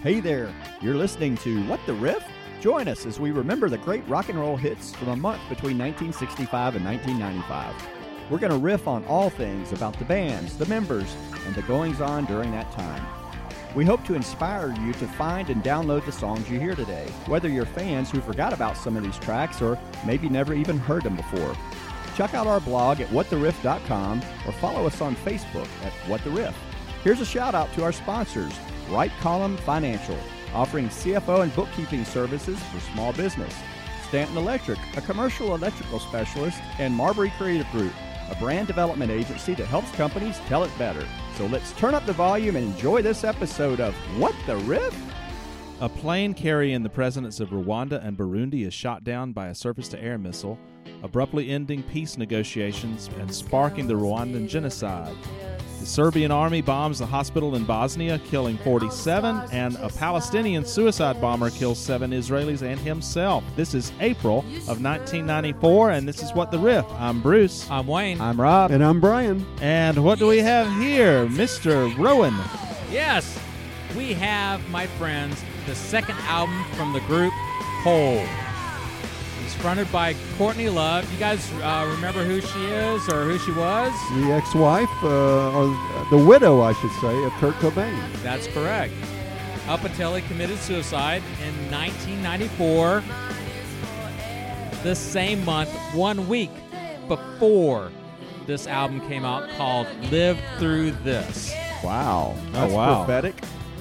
Hey there, you're listening to What the Riff? Join us as we remember the great rock and roll hits from a month between 1965 and 1995. We're going to riff on all things about the bands, the members, and the goings on during that time. We hope to inspire you to find and download the songs you hear today, whether you're fans who forgot about some of these tracks or maybe never even heard them before. Check out our blog at whattheriff.com or follow us on Facebook at What the Riff. Here's a shout out to our sponsors, Right Column Financial, offering CFO and bookkeeping services for small business, Stanton Electric, a commercial electrical specialist, and Marbury Creative Group, a brand development agency that helps companies tell it better. So let's turn up the volume and enjoy this episode of What the Riff? A plane carrying the presidents of Rwanda and Burundi is shot down by a surface to air missile, abruptly ending peace negotiations and sparking the Rwandan genocide. The Serbian army bombs a hospital in Bosnia, killing 47, and a Palestinian suicide bomber kills seven Israelis and himself. This is April of 1994, and this is What the Riff. I'm Bruce. I'm Wayne. I'm Rob. And I'm Brian. And what do we have here? Mr. Rowan. yes, we have, my friends, the second album from the group Hole. It's fronted by Courtney Love. You guys uh, remember who she is or who she was? The ex-wife, uh, or the widow, I should say, of Kurt Cobain. That's correct. Up until he committed suicide in 1994, the same month, one week before this album came out called Live Through This. Wow. That's wow. prophetic.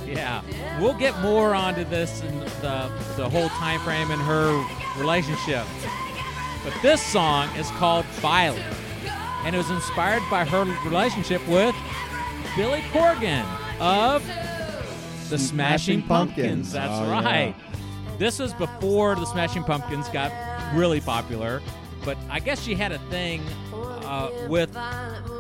Yeah, we'll get more onto this and the the whole time frame in her relationship. But this song is called Violet, and it was inspired by her relationship with Billy Corgan of the Smashing Pumpkins. That's Oh, right. This was before the Smashing Pumpkins got really popular, but I guess she had a thing uh, with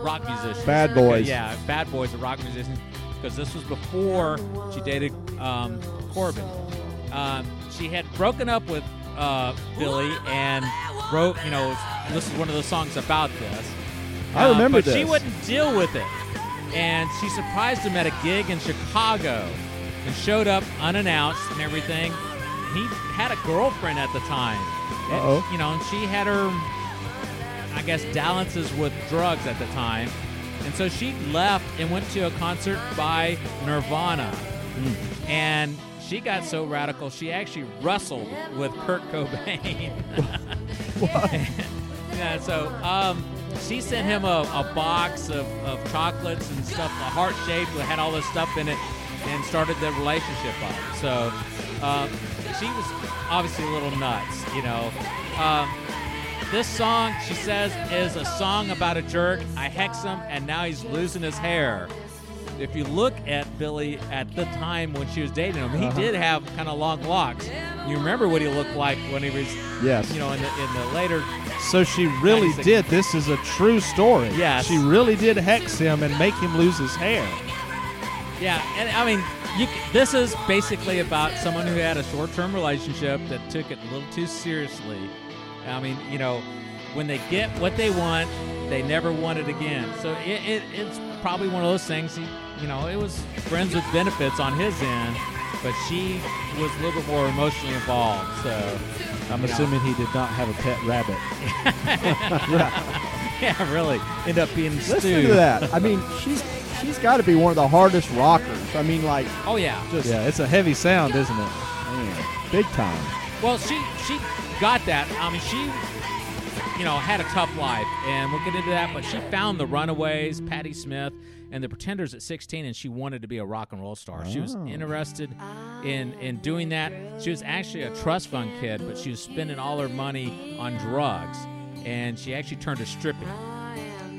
rock musicians. Bad Boys. Yeah, bad boys, a rock musician. Because this was before she dated um, Cobain. Um, she had broken up with uh, Billy and wrote, you know, this is one of those songs about this. I Uh, remember but she wouldn't deal with it. And she surprised him at a gig in Chicago and showed up unannounced and everything. He had a girlfriend at the time. And. You know, and she had her, I guess, dalliances with drugs at the time. And so she left and went to a concert by Nirvana. Hmm. And she got so radical, she actually wrestled with Kurt Cobain. yeah, so um, she sent him a, a box of, of chocolates and stuff, a heart shaped, that had all this stuff in it, and started the relationship up. So um, she was obviously a little nuts, you know. Um, this song, she says, is a song about a jerk. I hex him, and now he's losing his hair. If you look at Billy at the time when she was dating him, he uh-huh. did have kind of long locks. You remember what he looked like when he was, Yes. you know, in the in the later. So she really 96. did. This is a true story. Yes. She really did hex him and make him lose his hair. Yeah, and I mean, you, this is basically about someone who had a short-term relationship that took it a little too seriously. I mean, you know, when they get what they want, they never want it again. So it, it, it's probably one of those things. He, you know, it was friends with benefits on his end, but she was a little bit more emotionally involved. So I'm You know. assuming he did not have a pet rabbit. yeah, really, end up being Listen stewed. to that. I mean, she's she's got to be one of the hardest rockers. I mean, like, Oh yeah, just Yeah, it's a heavy sound, isn't it? man, big time. Well, she she got that. I mean, she you know had a tough life, and we'll get into that. But she found the Runaways, Patti Smith, and the Pretenders at 16, and she wanted to be a rock and roll star. She was Oh. interested in in doing that. She was actually a trust fund kid, but she was spending all her money on drugs, and she actually turned to stripping.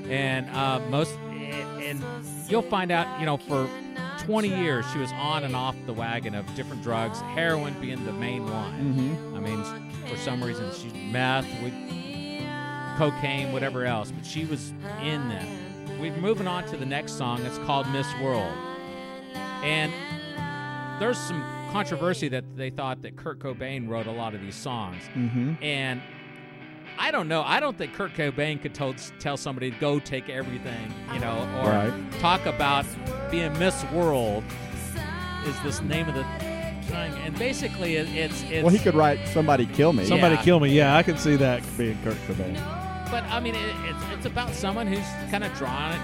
And uh, most, and you'll find out, you know, for 20 years she was on and off the wagon of different drugs, heroin being the main one. Mm-hmm. I mean, for some reason, she meth, with cocaine, whatever else, but she was in that. We're moving on to the next song. It's called Miss World. And there's some controversy that they thought that Kurt Cobain wrote a lot of these songs. Mm-hmm. And I don't know. I don't think Kurt Cobain could tell, tell somebody to go take everything, you know, or Right. talk about being Miss World. is this name of the thing, and basically it, it's it's. Well, he could write "Somebody Kill Me." Somebody Yeah. kill me. Yeah, I can see that being Kurt Cobain. But I mean, it, it's it's about someone who's kind of drowning,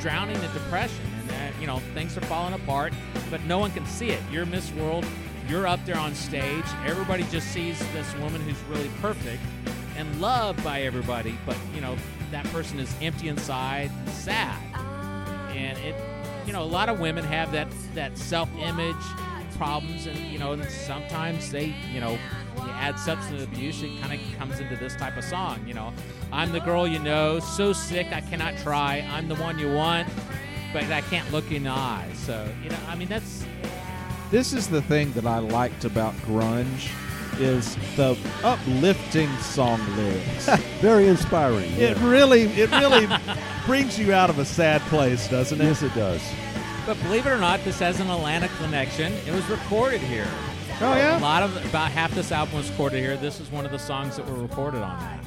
drowning in depression, and uh, you know things are falling apart, but no one can see it. You're Miss World. You're up there on stage. Everybody just sees this woman who's really perfect and loved by everybody, but you know that person is empty inside, and sad, and it. You know, a lot of women have that that self-image problems, and you know, and sometimes they, you know, you add substance abuse, it kind of comes into this type of song. You know, I'm the girl you know, so sick I cannot try. I'm the one you want, but I can't look in the eye. So you know, I mean, that's This is the thing that I liked about grunge is the uplifting song lyrics. Very inspiring. it yeah. really it really brings you out of a sad place, doesn't it? Yes, it does. But believe it or not, this has an Atlanta connection. It was recorded here. Oh yeah. A lot of about half this album was recorded here. This is one of the songs that were recorded on that.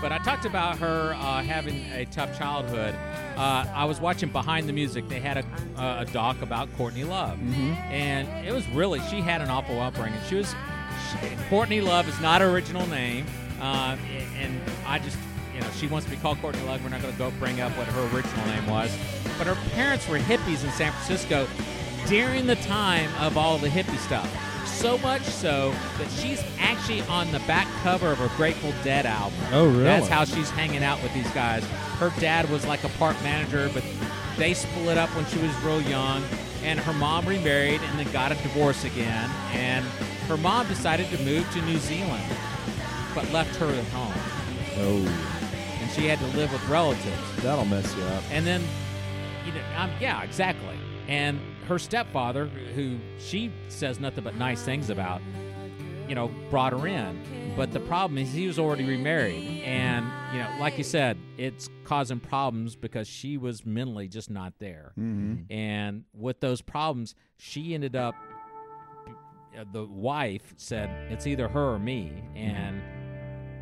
But I talked about her uh, having a tough childhood. Uh, I was watching Behind the Music. They had a, uh, a doc about Courtney Love, and it was really she had an awful upbringing. She was she, Courtney Love is not her original name, uh, and I just you know she wants to be called Courtney Love. We're not going to go bring up what her original name was, but her parents were hippies in San Francisco during the time of all the hippie stuff. So much so that she's actually on the back cover of her Grateful Dead album. Oh, really? That's how she's hanging out with these guys. Her dad was like a park manager, but they split up when she was real young. And her mom remarried and then got a divorce again. And her mom decided to move to New Zealand, but left her at home. Oh, And she had to live with relatives. that'll mess you up. And then, you know, um, yeah, exactly. And her stepfather, who she says nothing but nice things about, you know, brought her in. But the problem is he was already remarried. And, you know, like you said, it's causing problems because she was mentally just not there. Mm-hmm. And with those problems, she ended up, uh, the wife said, it's either her or me. And,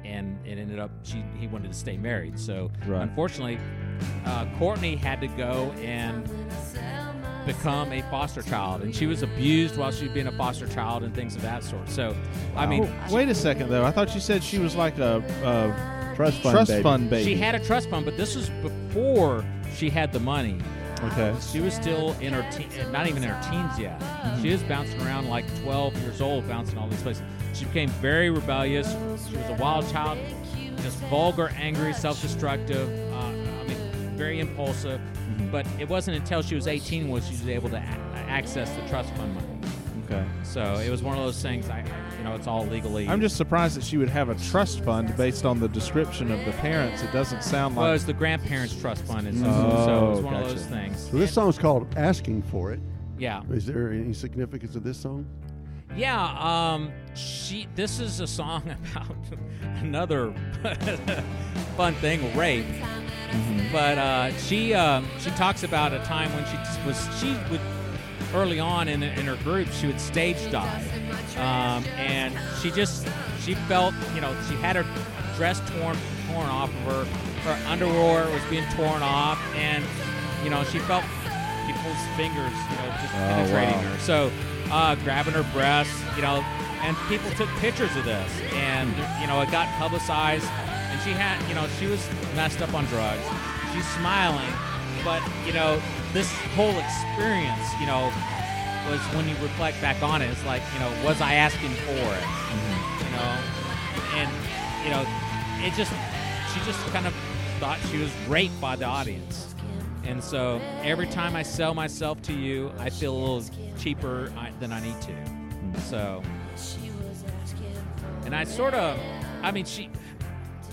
and it ended up, she he wanted to stay married. So Right. unfortunately, uh, Courtney had to go and become a foster child, and she was abused while she was being a foster child and things of that sort. So, I mean, Oh, wait a second though. I thought you said she was like a, a Trust fund trust baby. fund baby. she had a trust fund, but this was before she had the money. okay. She was still in her teen, not even in her teens yet. Mm-hmm. She was bouncing around like 12 years old, bouncing all these places. She became very rebellious. She was a wild child, just vulgar, angry, self-destructive. I mean, very impulsive. Mm-hmm. But it wasn't until she was 18 when she was able to a- access the trust fund money. Okay. So it was one of those things. I, you know, it's all legally. I'm just surprised that she would have a trust fund based on the description of the parents. It doesn't sound like. well, it's the grandparents' trust fund. It's, Oh, so it's one gotcha. of those things. So this song's called "Asking for It." Yeah. Is there any significance of this song? Yeah, um, she. This is a song about another fun thing, rape. But uh, she um, she talks about a time when she was she would early on in, in her group she would stage dive, um, and she just she felt you know she had her dress torn torn off of her, her underwear was being torn off, and you know she felt people's fingers you know just penetrating wow. her. So uh, grabbing her breasts, you know, and people took pictures of this, and you know, it got publicized. And she had, you know, she was messed up on drugs. She's smiling, but you know, this whole experience, you know, was when you reflect back on it, it's like, you know, was I asking for it? You know, and you know, it just, she just kind of thought she was raped by the audience. And so every time I sell myself to you, I feel a little cheaper I- than I need to. Mm-hmm. So, and I sort of, I mean, she,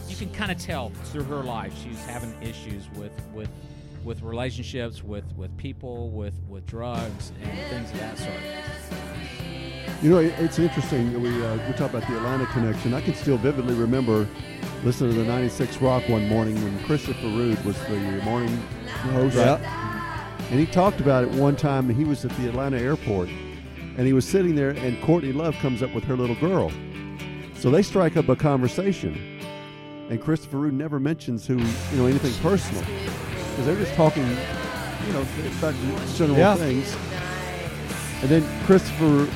you can kind of tell through her life she's having issues with with with relationships, with with people, with with drugs and things of that sort. You know, it's interesting. that We uh, we talk about the Atlanta connection. I can still vividly remember listening to the '96 Rock one morning when Christopher Rude was the morning host, and he talked about it one time. He was at the Atlanta airport, and he was sitting there, and Courtney Love comes up with her little girl. So they strike up a conversation, and Christopher Rude never mentions who you know anything personal because they're just talking, you know, about general Yeah. things. And then Christopher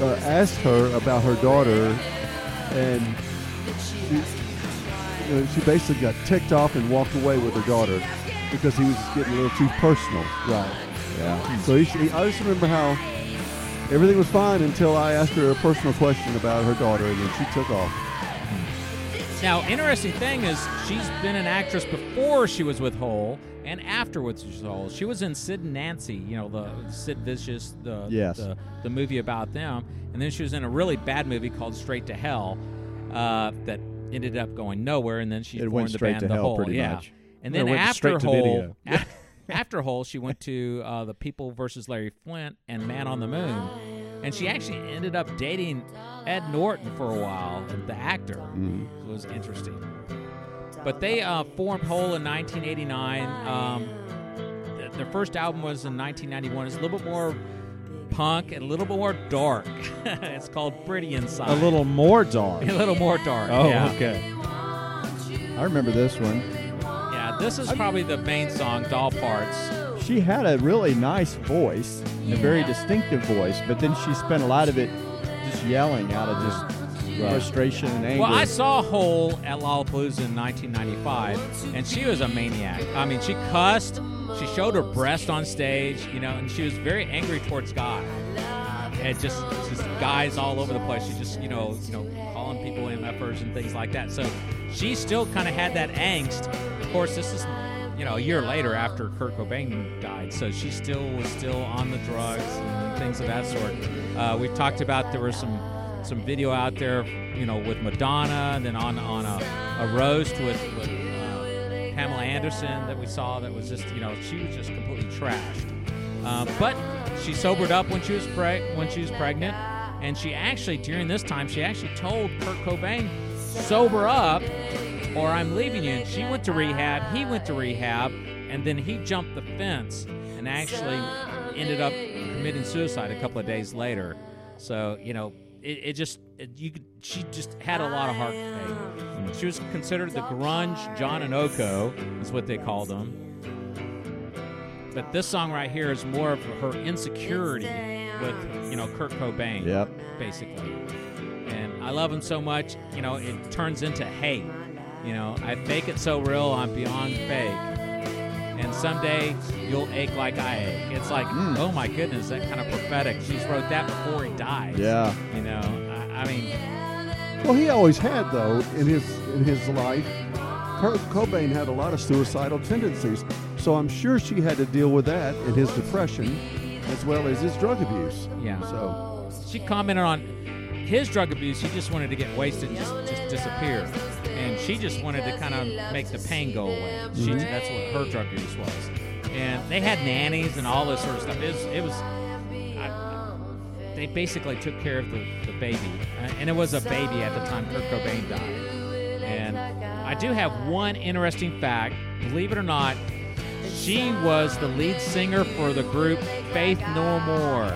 uh, asked her about her daughter, and she, you know, she basically got ticked off and walked away with her daughter because he was getting a little too personal. Right. Yeah. Hmm. So he, he, I just remember how everything was fine until I asked her a personal question about her daughter, and then she took off. Hmm. Now, interesting thing is, she's been an actress before she was with Hole and afterwards she was. In Sid and Nancy, you know, the Sid Vicious, the, Yes. the the movie about them, and then she was in a really bad movie called Straight to Hell, uh, that ended up going nowhere, and then she It formed went the straight band to The hell Hole, pretty yeah. much. And then it went after straight to Hole, video. af- after Hole, she went to uh, the People versus Larry Flynt and Man on the Moon, and she actually ended up dating Ed Norton for a while, the actor. It was interesting. But they uh, formed Hole in 1989. Um, th- their first album was in 1991. It's a little bit more punk and a little bit more dark. it's called Pretty Inside. A little more dark. a little more dark. Oh, yeah. okay. I remember this one. Yeah, this is probably the main song, Doll Parts. She had a really nice voice, a very distinctive voice, but then she spent a lot of it just yelling out of just frustration and anger. Well, I saw Hole at Lollapalooza in 1995, and she was a maniac. I mean, she cussed, she showed her breast on stage, you know, and she was very angry towards God. And just, just guys all over the place. She just, you know, you know, calling people MFers and things like that. So she still kind of had that angst. Of course, this is, you know, a year later after Kurt Cobain died, so she still was still on the drugs and things of that sort. Uh, we've talked about there were some some video out there, you know, with Madonna, and then on on a, a roast with, with uh, Pamela Anderson that we saw that was just, you know, she was just completely trashed. Uh, but she sobered up when she was preg- when she was pregnant, and she actually during this time she actually told Kurt Cobain, "Sober up, or I'm leaving you." And she went to rehab. He went to rehab, and then he jumped the fence and actually ended up committing suicide a couple of days later. So you know, it, it just it, you could, she just had a lot of heartache. She was considered the grunge John and Yoko, is what they called them. But this song right here is more of her insecurity with you know Kurt Cobain, Yep. basically. And I love him so much, you know, it turns into hate. You know, I fake it so real, I'm beyond fake. And someday you'll ache like I ache. It's like, Mm. oh my goodness, that kind of prophetic. She's wrote that before he died. Yeah. You know, I, I mean, Well, he always had though in his in his life. Kurt Cobain had a lot of suicidal tendencies, so I'm sure she had to deal with that and his depression, as well as his drug abuse. Yeah. So she commented on his drug abuse. He just wanted to get wasted and just, just disappear. And she just wanted to kind of make the pain go away. She, that's what her drug use was. And they had nannies and all this sort of stuff. It was, it was I, they basically took care of the, the baby. Uh, And it was a baby at the time Kurt Cobain died. And I do have one interesting fact. Believe it or not, she was the lead singer for the group Faith No More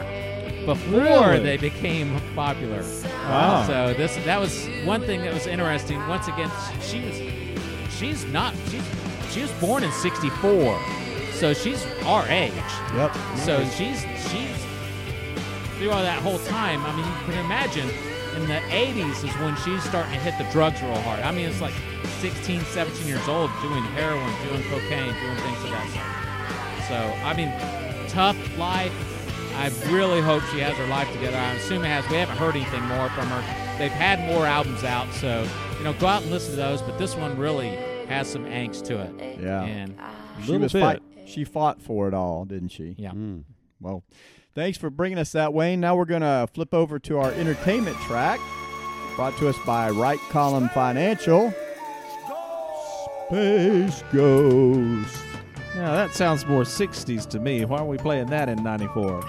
before Really? they became popular. Wow. So this that was one thing that was interesting. Once again, she was she's not she, she was born in 64. So she's our age. Yep. So she's she's through all that whole time. I mean, you can imagine in the 80s is when she's starting to hit the drugs real hard. I mean, it's like 16, 17 years old doing heroin, doing cocaine, doing things of that sort. So, I mean, tough life. I really hope she has her life together. I assume it has. We haven't heard anything more from her. They've had more albums out, so you know, go out and listen to those. But this one really has some angst to it. Yeah. And She Little was bit. fight. She fought for it all, didn't she? yeah. Mm. Well, thanks for bringing us that, Wayne. Now we're going to flip over to our entertainment track, brought to us by Right Column Financial. Space Ghost. Now that sounds more 60s to me. Why are we playing that in 94?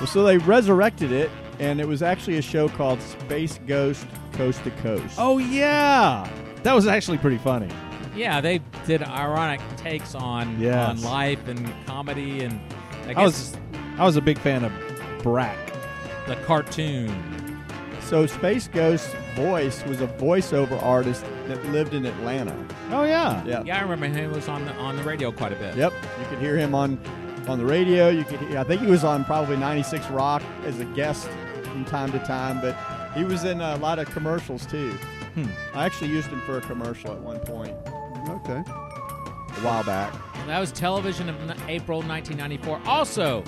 Well, so they resurrected it, and it was actually a show called Space Ghost Coast to Coast. oh, yeah. That was actually pretty funny. Yeah, they did ironic takes on Yes. on life and comedy, and I I, was I was a big fan of Brak. the cartoon. So Space Ghost's voice was a voiceover artist that lived in Atlanta. Oh, yeah. Yeah. Yeah, I remember him was on the on the radio quite a bit. Yep. You could hear him on on the radio. You could, I think he was on probably 96 Rock as a guest from time to time, but he was in a lot of commercials too. Hmm. I actually used him for a commercial at one point Okay. a while back. That was television of April 1994. Also,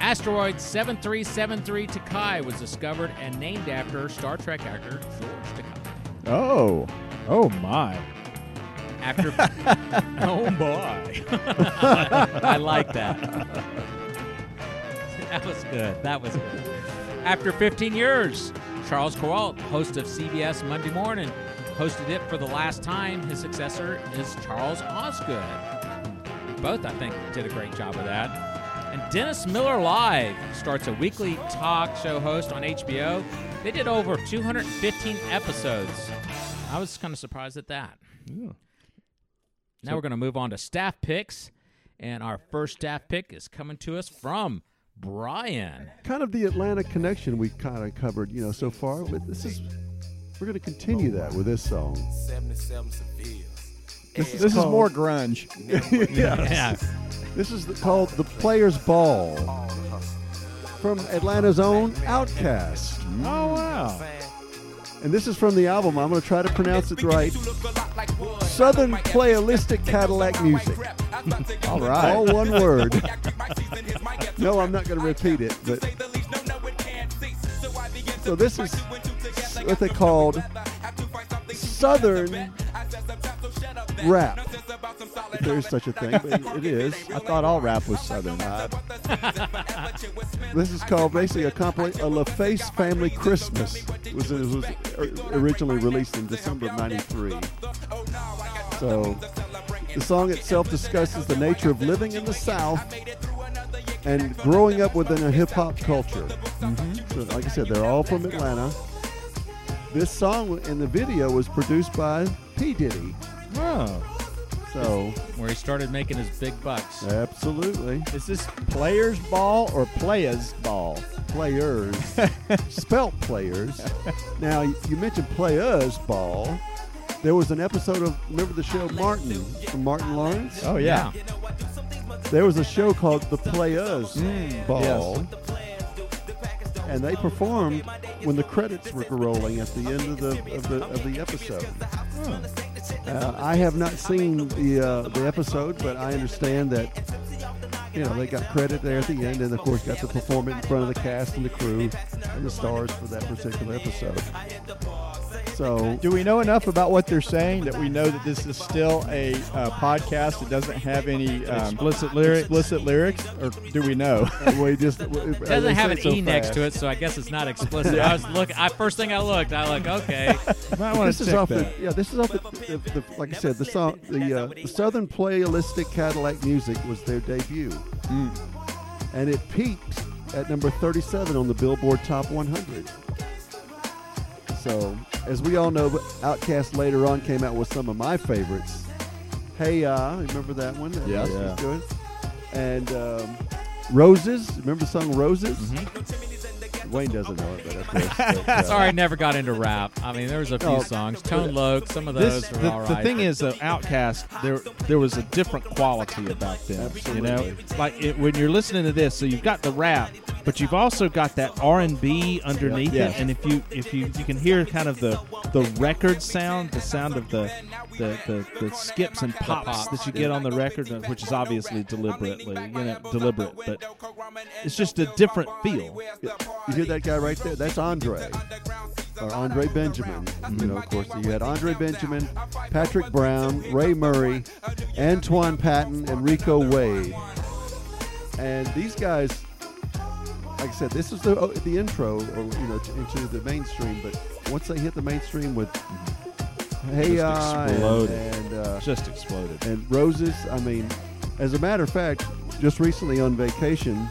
asteroid 7373 Takei was discovered and named after Star Trek actor George Takei. Oh, Oh my! After oh boy, I like that. That was good. That was good. After 15 years, Charles Kuralt, host of CBS Monday Morning, hosted it for the last time. His successor is Charles Osgood. Both, I think, did a great job of that. And Dennis Miller Live starts a weekly talk show host on HBO. They did over 215 episodes. I was kind of surprised at that. Yeah. Now we're going to move on to staff picks. And our first staff pick is coming to us from Brian. Kind of the Atlanta connection we kind of covered, you know, so far. But this is we're going to continue that with this song. 77 Sevilles. This this is more grunge. Yeah. This is the, called the Players Ball from Atlanta's own Outkast, Oh wow! and this is from the album. I'm going to try to pronounce it right. Southern Playalistic Cadillac Music. All right. All one word. no, I'm not going to repeat it, but so this is what they called Southern rap. If there is such a thing, but it is. I thought all rap was Southern. Uh, This is called basically a compilation, a LaFace Family Christmas. It was, it was originally released in December of '93. So, the song itself discusses the nature of living in the South and growing up within a hip hop culture. So, like I said, they're all from Atlanta. This song in the video was produced by P Diddy. Oh, So, Where he started making his big bucks. absolutely, is this players ball or playas ball? players, spelt players. Now, you mentioned Players Ball. There was an episode of, remember the show Martin, from Martin Lawrence? Oh yeah. There was a show called The Players Mm, Ball. And they performed when the credits were rolling at the end of the of the, of the episode. Uh, I have not seen the uh, the episode, but I understand that you know they got credit there at the end, and of course got to perform it in front of the cast and the crew and the stars for that particular episode. So Do we know enough about what they're saying that we know that this is still a uh, podcast that doesn't have any um, Explicit lyrics? Explicit lyrics, or do we know? we just It doesn't have an E next to it, so I guess it's not explicit. I was look. I first thing I looked, I like, okay, might want this to is check off that. the yeah. This is off the, the, the like I said the song the, uh, the Southern Playalistic Cadillac Music was their debut, and it peaked at number 37 on the Billboard Top 100. So as we all know, Outkast later on came out with some of my favorites. Hey, uh, remember that one? That Yeah. Yeah. good. And um, Roses. Remember the song Roses? Wayne doesn't know it, but of course. but, uh, sorry, never got into rap. I mean, there was a few Oh, songs, Tone Loc, some of those This, were the, all the thing is, uh, Outkast, there there was a different quality about them. You know, Absolutely. like it, when you're listening to this, so you've got the rap, but you've also got that R and B underneath Yeah. it. And if you if you you can hear kind of the the record sound, the sound of the the, the, the skips and pops, pops, that you get on the record, which is obviously deliberately, you know, deliberate, but it's just a different feel. You hear that guy right there? That's Andre, or Andre Benjamin. You know, of course, you had Andre Benjamin, Patrick Brown, Ray Murray, Antwan Patton, and Rico Wade. And these guys, like I said, this is the oh, the intro, or you know, to, into the mainstream. But once they hit the mainstream with Hey Ya and, and uh, Just exploded. and roses. I mean, as a matter of fact, just recently on vacation,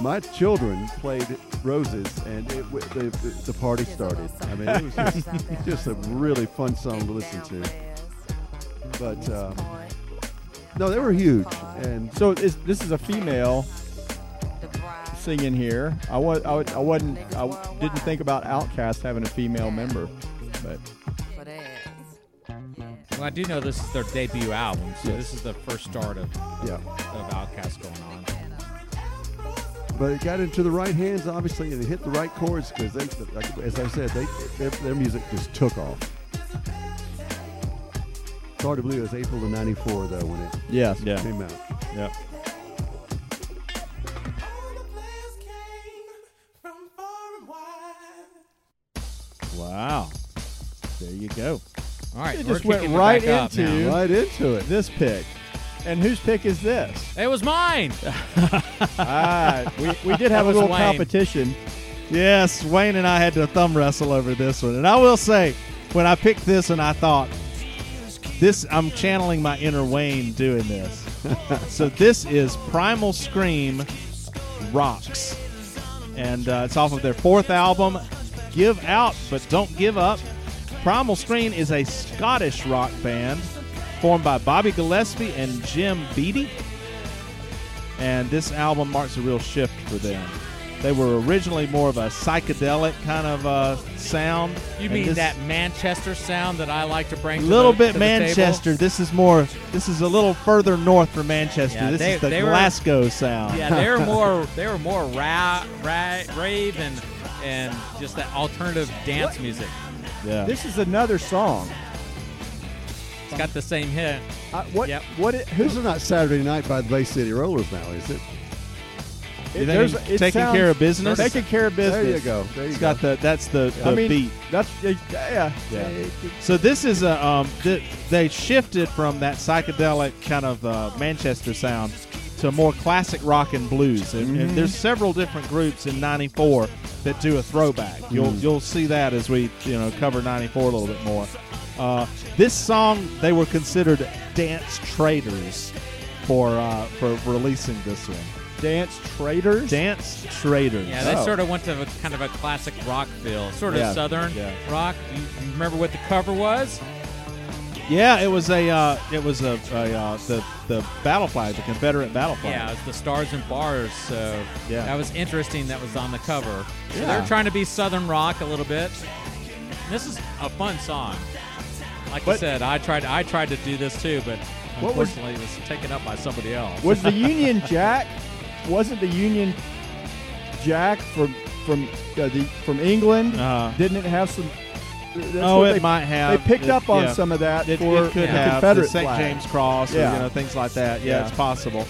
my children played roses, and it, w- the, the the party started. I mean, it was just, just a really fun song to listen to. But uh, no, they were huge, and so is, this is a female singing here. I was I, wa- I wasn't I didn't think about Outkast having a female member, but well, I do know this is their debut album, so this is the first start of yeah. of Outkast going on. But it got into the right hands, obviously, and it hit the right chords because they, like, as I said, they their, their music just took off. It's hard to believe it was April of '94 though when it Yes. Yeah. came out. Yeah. Wow. There you go. All right, It we're just went right back up into- now. Right into it. This pick. And whose pick is this? It was mine. ah, we, we did have a little Wayne. competition. Yes, Wayne and I had to thumb wrestle over this one. And I will say, when I picked this and I thought, this I'm channeling my inner Wayne doing this. so this is Primal Scream Rocks. And uh, it's off of their fourth album, Give Out But Don't Give Up. Primal Scream is a Scottish rock band formed by Bobby Gillespie and Jim Beattie. And this album marks a real shift for them. They were originally more of a psychedelic kind of uh, sound. You and mean this- that Manchester sound that I like to bring? a little the- bit to? Manchester. This is more. This is a little further north from Manchester. Yeah, this they- is the they were- Glasgow sound. Yeah, they were more they were more ra- ra- rave and and just that alternative dance music. yeah. This is another song. It's got the same hit. Uh, what? Yep. What? It, who's is not Saturday night by the Bay City Rollers now, is it? You think there's- it's it taking sounds- care of business? Taking care of business. There you go. There you it's go. got the. That's the, the I mean, beat. that's yeah. yeah. Yeah. So this is a um, th- they shifted from that psychedelic kind of uh, Manchester sound to more classic rock and blues. And, Mm-hmm. and there's several different groups in '94 that do a throwback. You'll Mm. you'll see that as we you know cover '94 a little bit more. Uh, this song they were considered dance traders for uh, for releasing this one. Dance traders. Dance traders. Yeah, they Oh. sort of went to a, kind of a classic rock feel, sort of Yeah, southern yeah. rock. You, you remember what the cover was? Yeah, it was a uh, it was a, a uh, the the battle flag, the Confederate battle flag. Yeah, it was the Stars and Bars. So Yeah. that was interesting. That was on the cover. So Yeah. they're trying to be southern rock a little bit. This is a fun song. Like I said, I tried I tried to do this too, but What was- unfortunately it was taken up by somebody else. Was the Union Jack? Wasn't the Union Jack from from uh, the from England? Uh, Didn't it have some? oh, it they, might have. They picked It- up on yeah. some of that It, for it could the have Confederate the St. James Cross, or you know things like that. Yeah, Yeah. it's possible.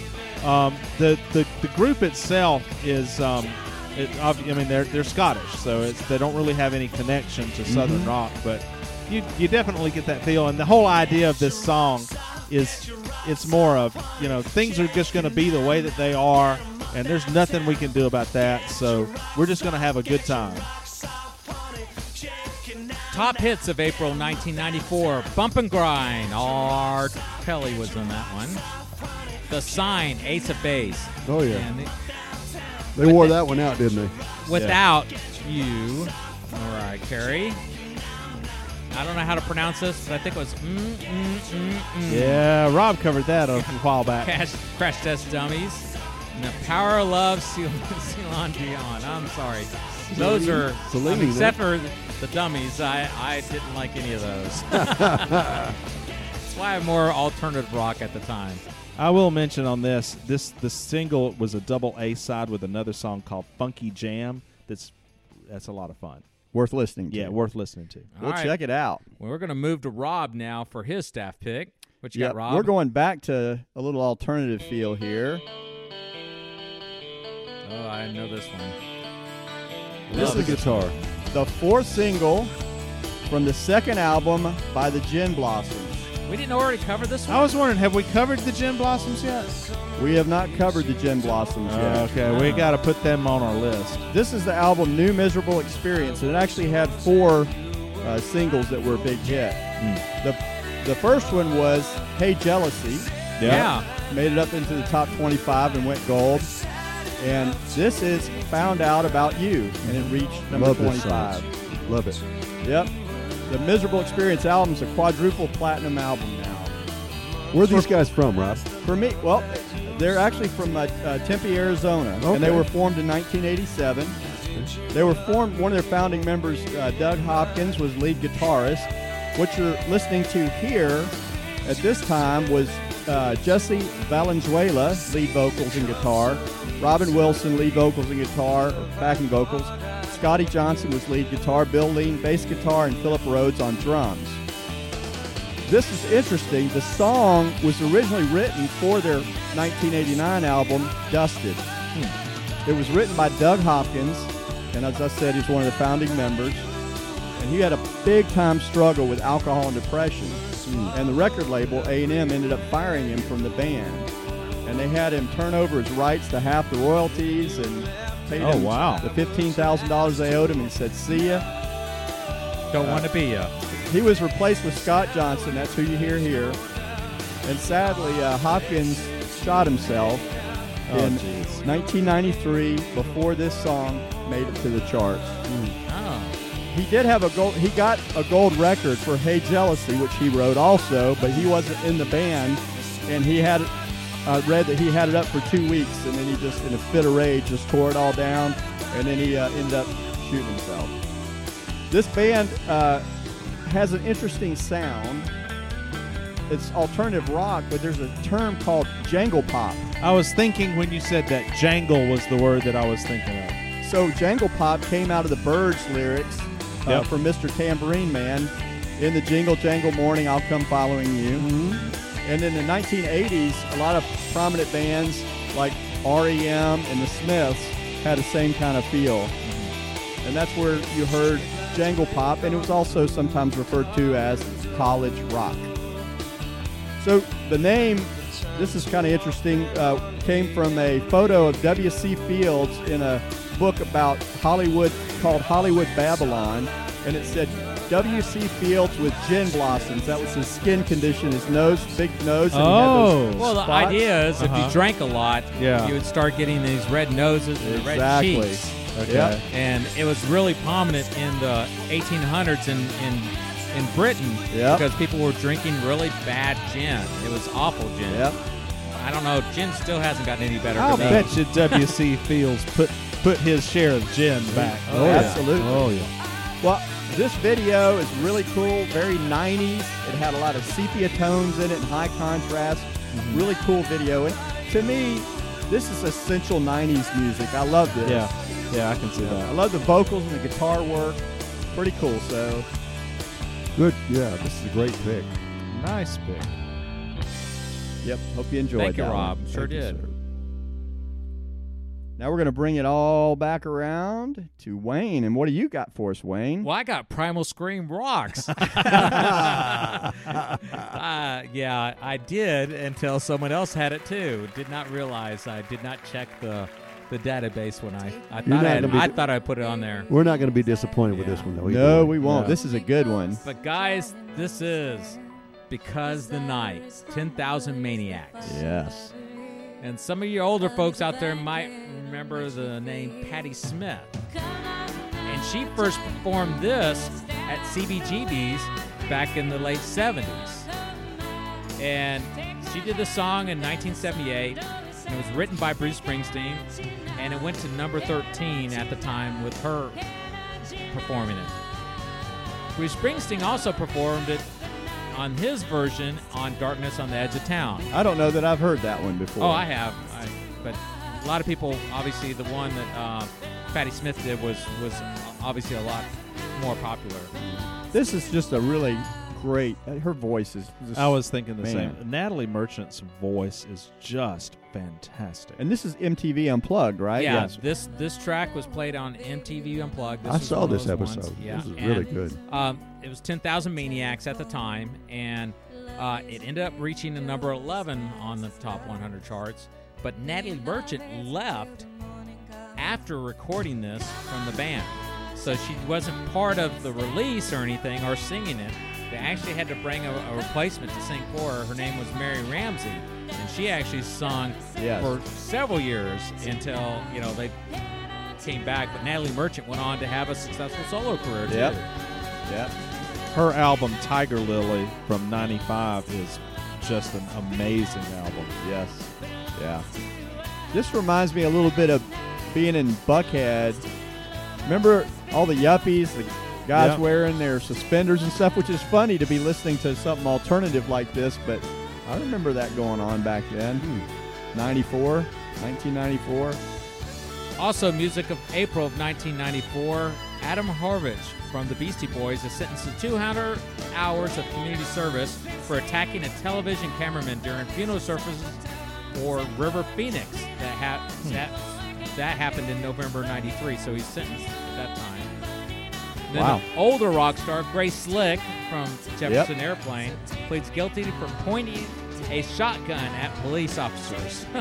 Um, the, the the group itself is, um, it, I mean, they're they're Scottish, so it's they don't really have any connection to Southern Mm-hmm. rock, but you you definitely get that feel. And the whole idea of this song is it's more of you know things are just going to be the way that they are, and there's nothing we can do about that. So we're just going to have a good time. Top hits of April 1994: Bump and Grind. R. Kelly was on that one. The Sign, Ace of Base. Oh yeah, And it- they wore that one out, didn't they? Without You, Mariah Carey. I don't know how to pronounce this, but I think it was mm, mm, mm, mm. Yeah, Rob covered that a while back. Crash, Crash Test Dummies. And the Power of Love, Celine Celine Dion. I'm sorry. Those are, I except for the dummies, I, I didn't like any of those. That's why I'm more alternative rock at the time. I will mention on this this the single was a double A side with another song called Funky Jam. That's that's a lot of fun. Worth listening to. Yeah, worth listening to. We'll All right. check it out. Well, we're going to move to Rob now for his staff pick. What you Yep, got, Rob? We're going back to a little alternative feel here. Oh, I know this one. This is the guitar. The fourth single from the second album by the Gin Blossoms. We didn't already cover this one? I was wondering, have we covered the Gin Blossoms yet? We have not covered the Gin Blossoms yet. okay, we got to put them on our list. This is the album New Miserable Experience, and it actually had four uh, singles that were a big hit. Hmm. The the first one was Hey Jealousy, yeah. made it up into the top 25 and went gold. And this is Found Out About You, and it reached number Love this 25. song. Love it. Yep. The Miserable Experience album is a quadruple platinum album now. Where are these guys from, Rob? For me, well, they're actually from uh, uh, Tempe, Arizona, and they were formed in 1987. They were formed. One of their founding members, uh, Doug Hopkins, was lead guitarist. What you're listening to here at this time was uh, Jesse Valenzuela, lead vocals and guitar. Robin Wilson, lead vocals and guitar, backing vocals. Scotty Johnson was lead guitar. Bill Lean, bass guitar, and Philip Rhodes on drums. This is interesting. The song was originally written for their 1989 album, Dusted. Hmm. It was written by Doug Hopkins, and as I said, he's one of the founding members. And he had a big time struggle with alcohol and depression. Hmm. And the record label A&M ended up firing him from the band. And they had him turn over his rights to half the royalties and paid Oh, him wow. the $15,000 they owed him and said, "See ya." Don't want to be ya. He was replaced with Scott Johnson. That's who you hear here. And sadly, uh, Hopkins shot himself Oh, in jeez. 1993 before this song made it to the charts. Oh. He did have a gold. He got a gold record for "Hey Jealousy," which he wrote also, but he wasn't in the band, and he had uh, read that he had it up for two weeks, and then he just, in a fit of rage, just tore it all down, and then he uh, ended up shooting himself. This band uh, has an interesting sound. It's alternative rock, but there's a term called jangle pop. I was thinking when you said that jangle was the word that I was thinking of. So Jangle Pop came out of the Byrds lyrics uh, Yep. from Mr. Tambourine Man. In the jingle jangle morning, I'll come following you. And in the 1980s, a lot of prominent bands like REM and the Smiths had the same kind of feel. And that's where you heard jangle pop, and it was also sometimes referred to as college rock. So the name, this is kind of interesting, uh, came from a photo of W.C. Fields in a book about Hollywood called Hollywood Babylon, and it said W.C. Fields with gin blossoms. That was his skin condition, his nose, big nose. And he had Oh. those Well, the spots. idea is if Uh-huh. you drank a lot, Yeah. you would start getting these red noses and red Exactly. cheeks. Okay. Yep. And it was really prominent in the 1800s in in, in Britain Yep. because people were drinking really bad gin. It was awful gin. Yep. I don't know. Gin still hasn't gotten any better. I'll to bet you W.C. Fields put put his share of gin back. Oh, yeah. Absolutely. Oh yeah. Well, this video is really cool, very 90s. It had a lot of sepia tones in it and high contrast. Mm-hmm. Really cool video. And to me, this is essential 90s music. I love this. Yeah. Yeah, I can see I that. I love the vocals and the guitar work. Pretty cool. So, Good. Yeah, this is a great pick. Nice pick. yep. Hope you enjoyed Thank you, that one. Rob. Sure Thank you, did. sir. Now we're going to bring it all back around to Wayne. And what do you got for us, Wayne? Well, I got Primal Scream rocks. uh, yeah, I did until someone else had it too. Did not realize I did not check the the database when I I thought I, had, be- I thought I put it on there. We're not going to be disappointed with this one, though. either No, way. we won't. Yeah. This is a good one. But guys, this is because the night, ten thousand maniacs. Yes. And some of you older folks out there might remember the name Patti Smith. And she first performed this at CBGB's back in the late 70s. And she did the song in 1978. And it was written by Bruce Springsteen. And it went to number 13 at the time with her performing it. Bruce Springsteen also performed it on his version on Darkness on the Edge of Town. I don't know that I've heard that one before. Oh, I have. I, but a lot of people, obviously, the one that uh, Patti Smith did was was obviously a lot more popular. This is just a really great. uh, Her voice is. Just, I was thinking the Man. same. Natalie Merchant's voice is just fantastic. And this is MTV Unplugged, right? yeah, yes. this this track was played on MTV Unplugged. This I saw this those ones. episode. Yeah, This is and, really good. Um, it was 10,000 Maniacs at the time, and uh, it ended up reaching the number 11 on the top 100 charts. But Natalie Merchant left after recording this from the band. So she wasn't part of the release or anything or singing it. They actually had to bring a, a replacement to sing for her. Her name was Mary Ramsey, and she actually sung Yes. for several years until you know they came back. But Natalie Merchant went on to have a successful solo career too. Yep. Yep. Her album Tiger Lily from '95 is just an amazing album. Yes. Yeah. This reminds me a little bit of being in Buckhead. Remember all the yuppies, the guys Yeah. wearing their suspenders and stuff, which is funny to be listening to something alternative like this, but I remember that going on back then. Hmm. 94, 1994. Also, music of April of 1994. Adam Horovitz from the Beastie Boys is sentenced to 200 hours of community service for attacking a television cameraman during funeral services for River Phoenix. That, ha- hmm. that, that happened in November '93, so he's sentenced at that time. Then Wow. the older rock star Grace Slick from Jefferson Airplane pleads guilty for pointing a shotgun at police officers.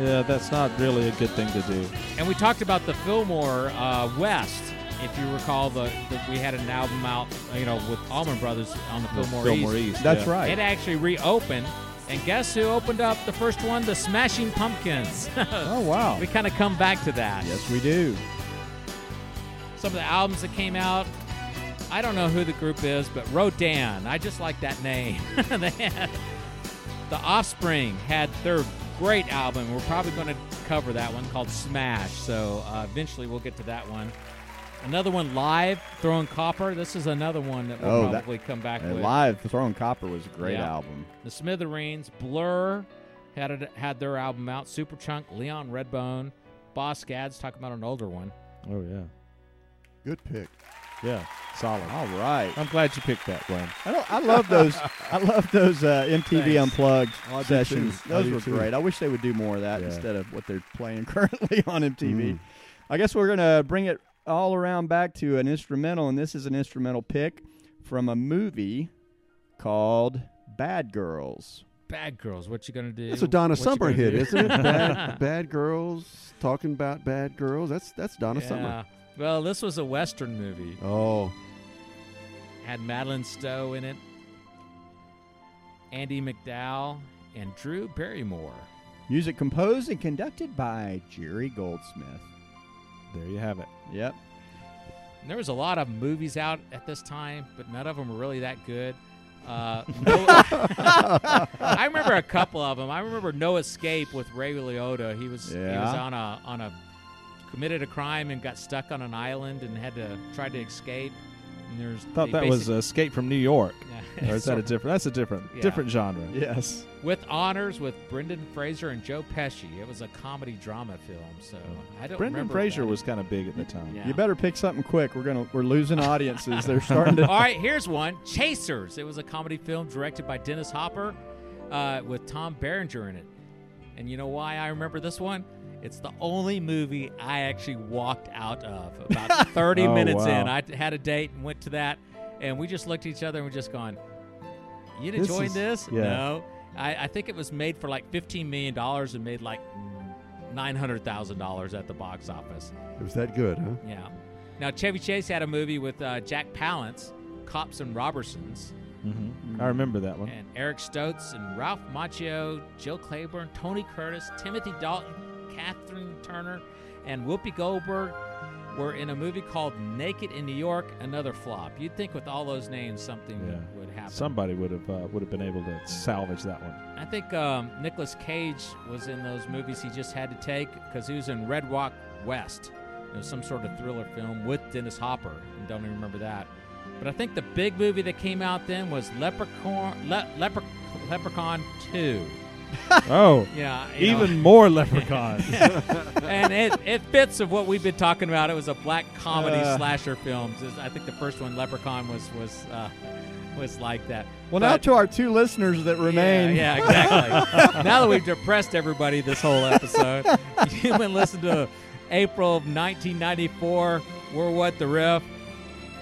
Yeah, that's not really a good thing to do. And we talked about the Fillmore uh, West. If you recall, the, the we had an album out, you know, with Allman Brothers on the Fillmore, Fillmore East. East. That's yeah. right. It actually reopened, and guess who opened up the first one? The Smashing Pumpkins. Oh, wow. we kind of come back to that. Yes, we do. Some of the albums that came out. I don't know who the group is, but Rodan. I just like that name. they had the Offspring had their great album. We're probably going to cover that one called Smash. So uh, eventually we'll get to that one. Another one live, Throwing Copper. This is another one that we'll Oh, that- probably come back And with. live, Throwing Copper was a great Yeah. album. The Smithereens, Blur had it, had their album out. Superchunk, Leon Redbone, Boz Scaggs talking about an older one. Oh yeah, Good pick. yeah, solid. All right. I'm glad you picked that, Glenn. I, don't, I love those. I love those uh, MTV Thanks. Unplugged Oh, I do sessions. too. Those were too. great. I wish they would do more of that Yeah. instead of what they're playing currently on MTV. Mm. I guess we're gonna bring it all around back to an instrumental, and this is an instrumental pick from a movie called Bad Girls. Bad Girls, what you gonna do? That's a Donna What Summer hit, do? isn't it? Bad, bad girls talking about bad girls. That's that's Donna yeah. Summer. Well, this was a Western movie. Oh, Had Madeleine Stowe in it, Andie MacDowell, and Drew Barrymore. Music composed and conducted by Jerry Goldsmith. There you have it. Yep. And there was a lot of movies out at this time, but none of them were really that good. Uh, no, I remember a couple of them. I remember No Escape with Ray Liotta. He was he was on a on a committed a crime and got stuck on an island and had to try to escape. And there's Thought that was Escape from New York. Yeah. Or is that a different? That's a different, Yeah. different genre. Yes. with honors with Brendan Fraser and Joe Pesci. It was a comedy drama film. So I don't Brendan remember Fraser that. was kind of big at the time. Yeah. You better pick something quick. We're gonna we're losing audiences. They're starting to. All right, here's one Chasers. It was a comedy film directed by Dennis Hopper uh, with Tom Berenger in it. And you know why I remember this one? It's the only movie I actually walked out of about 30 Oh, minutes wow. in. I had a date and went to that, and we just looked at each other and we're just going, You This enjoying is- this? yeah. No. I, I think it was made for like $15 million and made like $900,000 at the box office. it was that good, huh? Yeah. Now, Chevy Chase had a movie with uh, Jack Palance, Cops and Robbersons, hmm I remember that one. and Eric Stoltz, and Ralph Macchio, Jill Clayburgh, Tony Curtis, Timothy Dalton, Catherine Turner, and Whoopi Goldberg were in a movie called Naked in New York, another flop. You'd think with all those names something Yeah. would, would happen. Somebody would have uh, would have been able to salvage that one. I think um, Nicolas Cage was in those movies he just had to take because he was in Red Rock West. It was some sort of thriller film with Dennis Hopper. I don't even remember that. But I think the big movie that came out then was Leprechaun, Le- Lepre- Leprechaun 2. Oh, Yeah, you know, even more leprechaun. and it, it fits of what we've been talking about. It was a black comedy Uh. slasher film. I think the first one, Leprechaun, was was uh, was like that. Well, now to our two listeners that remain. Yeah, yeah exactly. now that we've depressed everybody this whole episode, you've been listening to April of 1994. We're what the riff.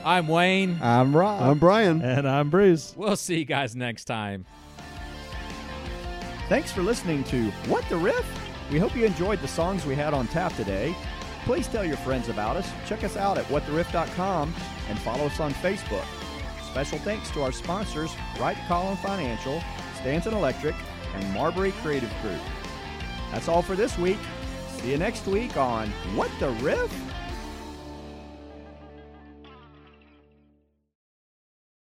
I'm Wayne. I'm Rob. I'm Brian. and I'm Bruce. We'll see you guys next time. Thanks for listening to What the Riff? We hope you enjoyed the songs we had on tap today. Please tell your friends about us. Check us out at whattheriff.com and follow us on Facebook. Special thanks to our sponsors, Right Column Financial, Stanton Electric, and Marbury Creative Group. That's all for this week. See you next week on What the Riff?